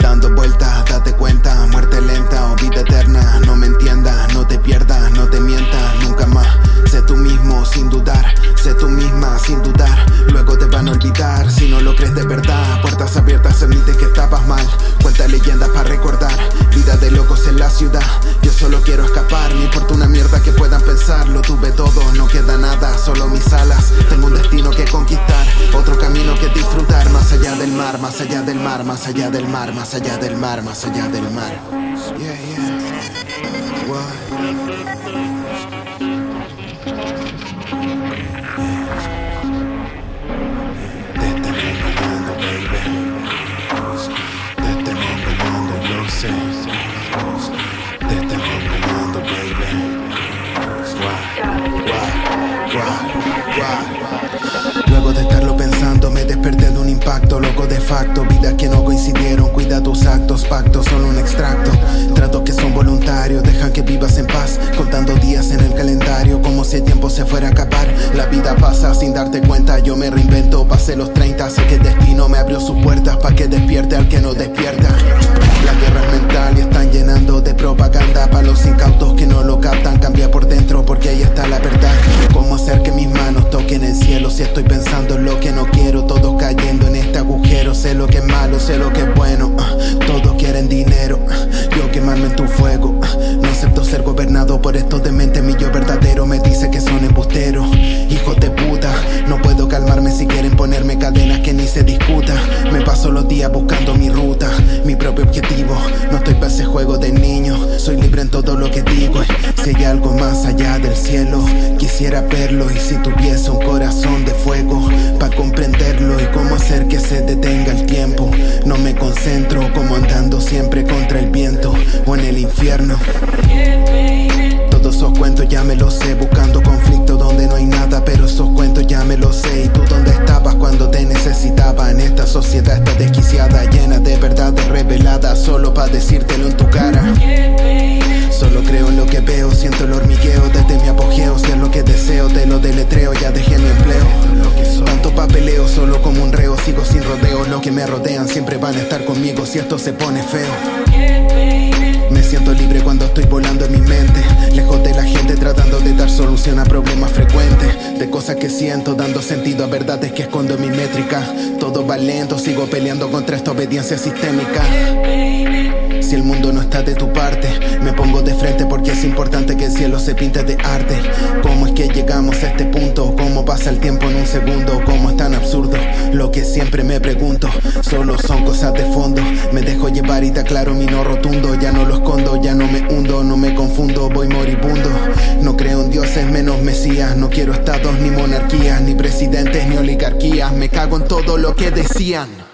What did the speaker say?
Dando vueltas, date cuenta, muerte lenta o vida eterna. No me entiendas, no te pierdas, no te mientas, nunca más. Sé tú mismo sin dudar, sé tú misma sin dudar. Luego te van a olvidar si no lo crees de verdad. Puertas abiertas, admite que estabas mal. Cuenta leyendas para recordar, ciudad. Yo solo quiero escapar, no importa una mierda que puedan pensar. Lo tuve todo, no queda nada, solo mis alas. Tengo un destino que conquistar, otro camino que disfrutar. Más allá del mar, más allá del mar, más allá del mar, más allá del mar, más allá del mar. Yeah, yeah. Luego de estarlo pensando, me desperté de un impacto, loco de facto. Vidas que no coincidieron, cuida tus actos, pactos, solo un extracto. Tratos que son voluntarios, dejan que vivas en paz. Contando días en el calendario, como si el tiempo se fuera a acabar. La vida pasa sin darte cuenta, yo me reinvento. Pasé los 30, sé que el destino me abrió sus puertas para que despierte al que no despierta. La guerra es mental y están llenando de propaganda para los incautos que no lo captan. Cambia por si estoy pensando en lo que no quiero? Todos cayendo en este agujero. Sé lo que es malo, sé lo que es bueno. ah, Todos quieren dinero. ah, Yo quemarme en tu fuego. ah, No acepto ser gobernado por estos dementes. Mi yo verdadero me dice que son embusteros. Hijos de puta. No puedo calmarme si quieren ponerme cadenas que ni se discuta. Me paso los días buscando mi ruta, mi propio objetivo. No estoy para ese juego de niño. Soy libre en todo lo que digo. Si hay algo más allá del cielo, quisiera verlo. Y si tuviese un corazón de fuego, para comprenderlo y cómo hacer que se detenga el tiempo. No me concentro como andando siempre contra el viento o en el infierno. Todos esos cuentos ya me los sé, buscando conflicto donde no hay nada, pero esos cuentos ya me los sé. ¿Y tú dónde estabas cuando te necesitaba? En esta sociedad está desquiciada, llena de verdades reveladas, solo para decírtelo en tu cara. Me rodean siempre van a estar conmigo si esto se pone feo. Me siento libre cuando estoy volando en mi mente, lejos de la gente tratando de dar solución a problemas frecuentes, de cosas que siento, dando sentido a verdades que escondo en mi métrica. Todo va lento, sigo peleando contra esta obediencia sistémica. Si el mundo no está de tu parte, me pongo de frente porque es importante que el cielo se pinte de arte. ¿Cómo es que llegamos a este punto? ¿Cómo pasa el tiempo en un segundo? ¿Cómo es tan absurdo? Lo que siempre me pregunto, solo son cosas de fondo. Me dejo llevar y te aclaro mi no rotundo. Ya no lo escondo, ya no me hundo, no me confundo, voy moribundo. No creo en dioses menos mesías. No quiero estados ni monarquías, ni presidentes ni oligarquías. Me cago en todo lo que decían.